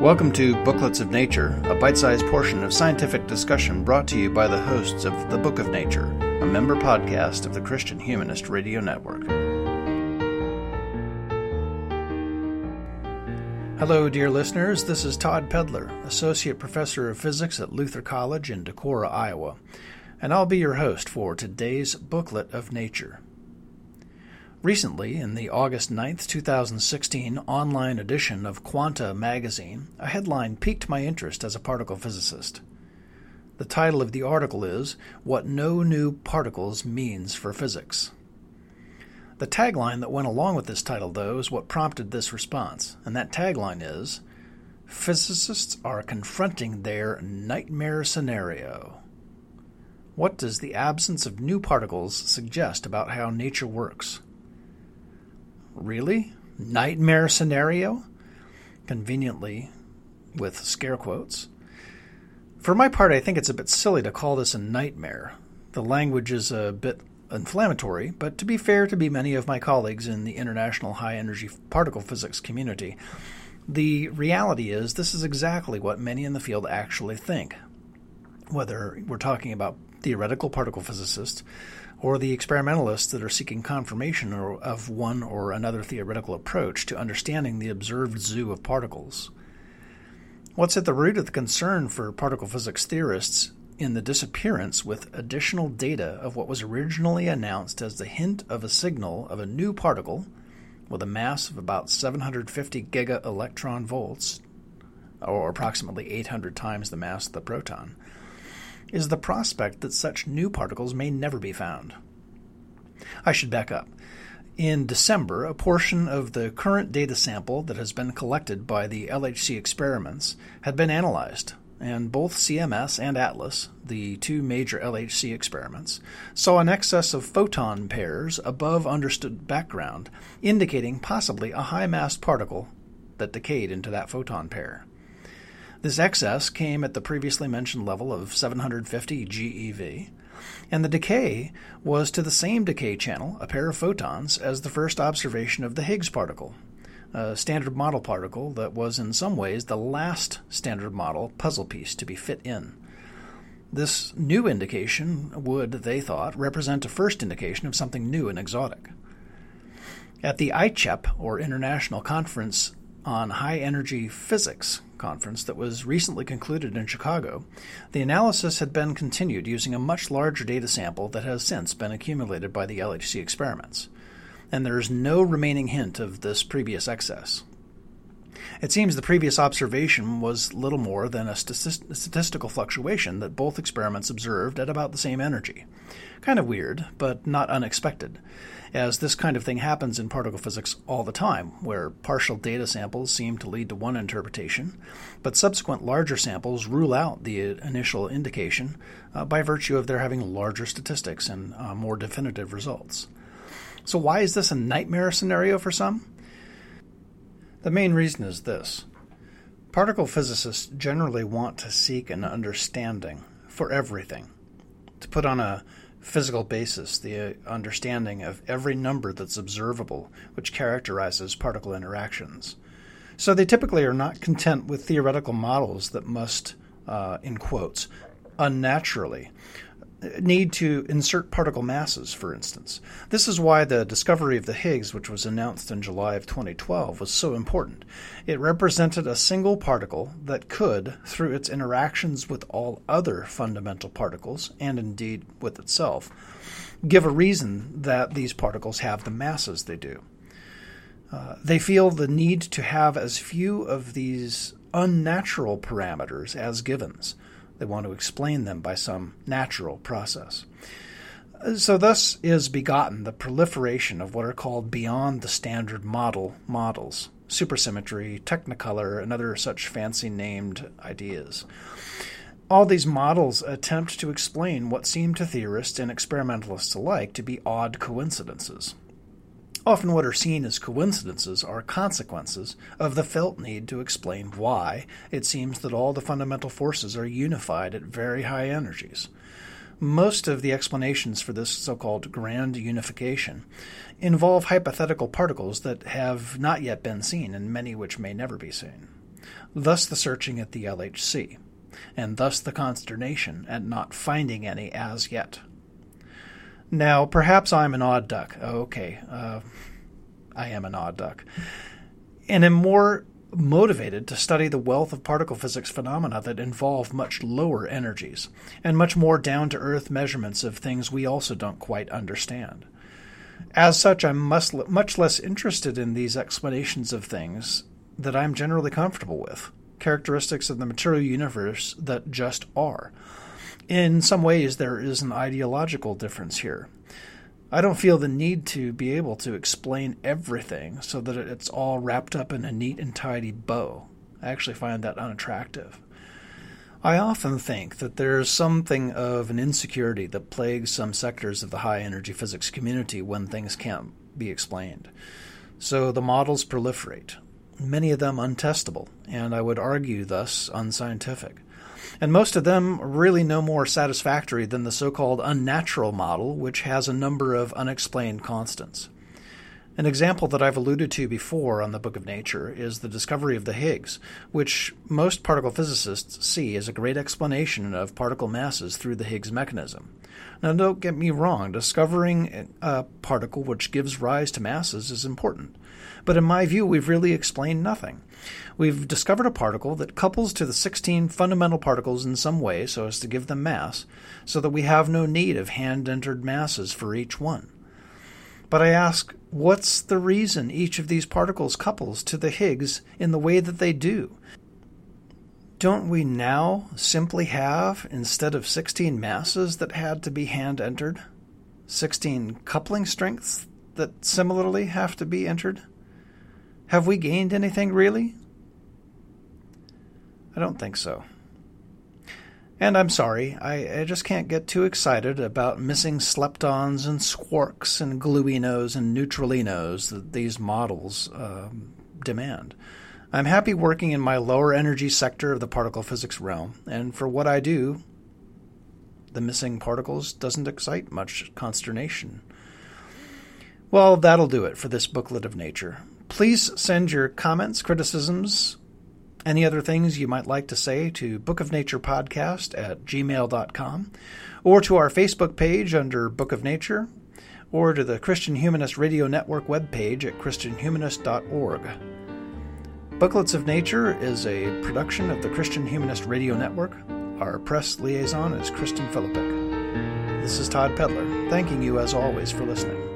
Welcome to Booklets of Nature, a bite sized portion of scientific discussion brought to you by the hosts of The Book of Nature, a member podcast of the Christian Humanist Radio Network. Hello, dear listeners. This is Todd Pedlar, Associate Professor of Physics at Luther College in Decorah, Iowa, and I'll be your host for today's Booklet of Nature. Recently, in the August 9, 2016 online edition of Quanta magazine, a headline piqued my interest as a particle physicist. The title of the article is What No New Particles Means for Physics. The tagline that went along with this title, though, is what prompted this response, and that tagline is Physicists are confronting their nightmare scenario. What does the absence of new particles suggest about how nature works? Really? Nightmare scenario? Conveniently, with scare quotes. For my part, I think it's a bit silly to call this a nightmare. The language is a bit inflammatory, but to be fair to be many of my colleagues in the international high energy particle physics community, the reality is this is exactly what many in the field actually think. Whether we're talking about theoretical particle physicists or the experimentalists that are seeking confirmation of one or another theoretical approach to understanding the observed zoo of particles. What's at the root of the concern for particle physics theorists in the disappearance with additional data of what was originally announced as the hint of a signal of a new particle with a mass of about 750 giga electron volts, or approximately 800 times the mass of the proton, is the prospect that such new particles may never be found. I should back up. In December, a portion of the current data sample that has been collected by the LHC experiments had been analyzed, and both CMS and ATLAS, the two major LHC experiments, saw an excess of photon pairs above understood background, indicating possibly a high mass particle that decayed into that photon pair. This excess came at the previously mentioned level of 750 GeV, and the decay was to the same decay channel, a pair of photons, as the first observation of the Higgs particle, a standard model particle that was in some ways the last standard model puzzle piece to be fit in. This new indication would, they thought, represent a first indication of something new and exotic. At the ICHEP, or International Conference on High Energy Physics, conference that was recently concluded in Chicago, the analysis had been continued using a much larger data sample that has since been accumulated by the LHC experiments, and there is no remaining hint of this previous excess. It seems the previous observation was little more than a statistical fluctuation that both experiments observed at about the same energy. Kind of weird, but not unexpected as this kind of thing happens in particle physics all the time, where partial data samples seem to lead to one interpretation, but subsequent larger samples rule out the initial indication uh, by virtue of their having larger statistics and uh, more definitive results. So, why is this a nightmare scenario for some? The main reason is this particle physicists generally want to seek an understanding for everything, to put on a physical basis, the understanding of every number that's observable, which characterizes particle interactions. So they typically are not content with theoretical models that must, uh, in quotes, unnaturally need to insert particle masses, for instance. This is why the discovery of the Higgs, which was announced in July of 2012, was so important. It represented a single particle that could, through its interactions with all other fundamental particles, and indeed with itself, give a reason that these particles have the masses they do. Uh, they feel the need to have as few of these unnatural parameters as givens they want to explain them by some natural process. So, thus is begotten the proliferation of what are called beyond the standard model models supersymmetry, technicolor, and other such fancy named ideas. All these models attempt to explain what seem to theorists and experimentalists alike to be odd coincidences. Often, what are seen as coincidences are consequences of the felt need to explain why it seems that all the fundamental forces are unified at very high energies. Most of the explanations for this so called grand unification involve hypothetical particles that have not yet been seen, and many which may never be seen. thus the searching at the LHC, and thus the consternation at not finding any as yet. Now, perhaps I'm an odd duck. Okay, uh, I am an odd duck. And am more motivated to study the wealth of particle physics phenomena that involve much lower energies and much more down to earth measurements of things we also don't quite understand. As such, I'm much less interested in these explanations of things that I'm generally comfortable with, characteristics of the material universe that just are. In some ways, there is an ideological difference here. I don't feel the need to be able to explain everything so that it's all wrapped up in a neat and tidy bow. I actually find that unattractive. I often think that there's something of an insecurity that plagues some sectors of the high energy physics community when things can't be explained. So the models proliferate, many of them untestable, and I would argue thus unscientific and most of them really no more satisfactory than the so called unnatural model, which has a number of unexplained constants. An example that I've alluded to before on the Book of Nature is the discovery of the Higgs, which most particle physicists see as a great explanation of particle masses through the Higgs mechanism. Now, don't get me wrong, discovering a particle which gives rise to masses is important. But in my view, we've really explained nothing. We've discovered a particle that couples to the 16 fundamental particles in some way so as to give them mass, so that we have no need of hand entered masses for each one. But I ask, what's the reason each of these particles couples to the Higgs in the way that they do? Don't we now simply have, instead of 16 masses that had to be hand entered, 16 coupling strengths that similarly have to be entered? Have we gained anything really? I don't think so. And I'm sorry, I, I, just can't get too excited about missing sleptons and squarks and gluinos and neutralinos that these models uh, demand. I'm happy working in my lower energy sector of the particle physics realm, and for what I do, the missing particles doesn't excite much consternation. Well, that'll do it for this booklet of nature. Please send your comments, criticisms, any other things you might like to say to Book of Nature Podcast at gmail.com, or to our Facebook page under Book of Nature, or to the Christian Humanist Radio Network webpage at christianhumanist.org. Booklets of Nature is a production of the Christian Humanist Radio Network. Our press liaison is Kristen Philippik. This is Todd Pedlar, thanking you as always for listening.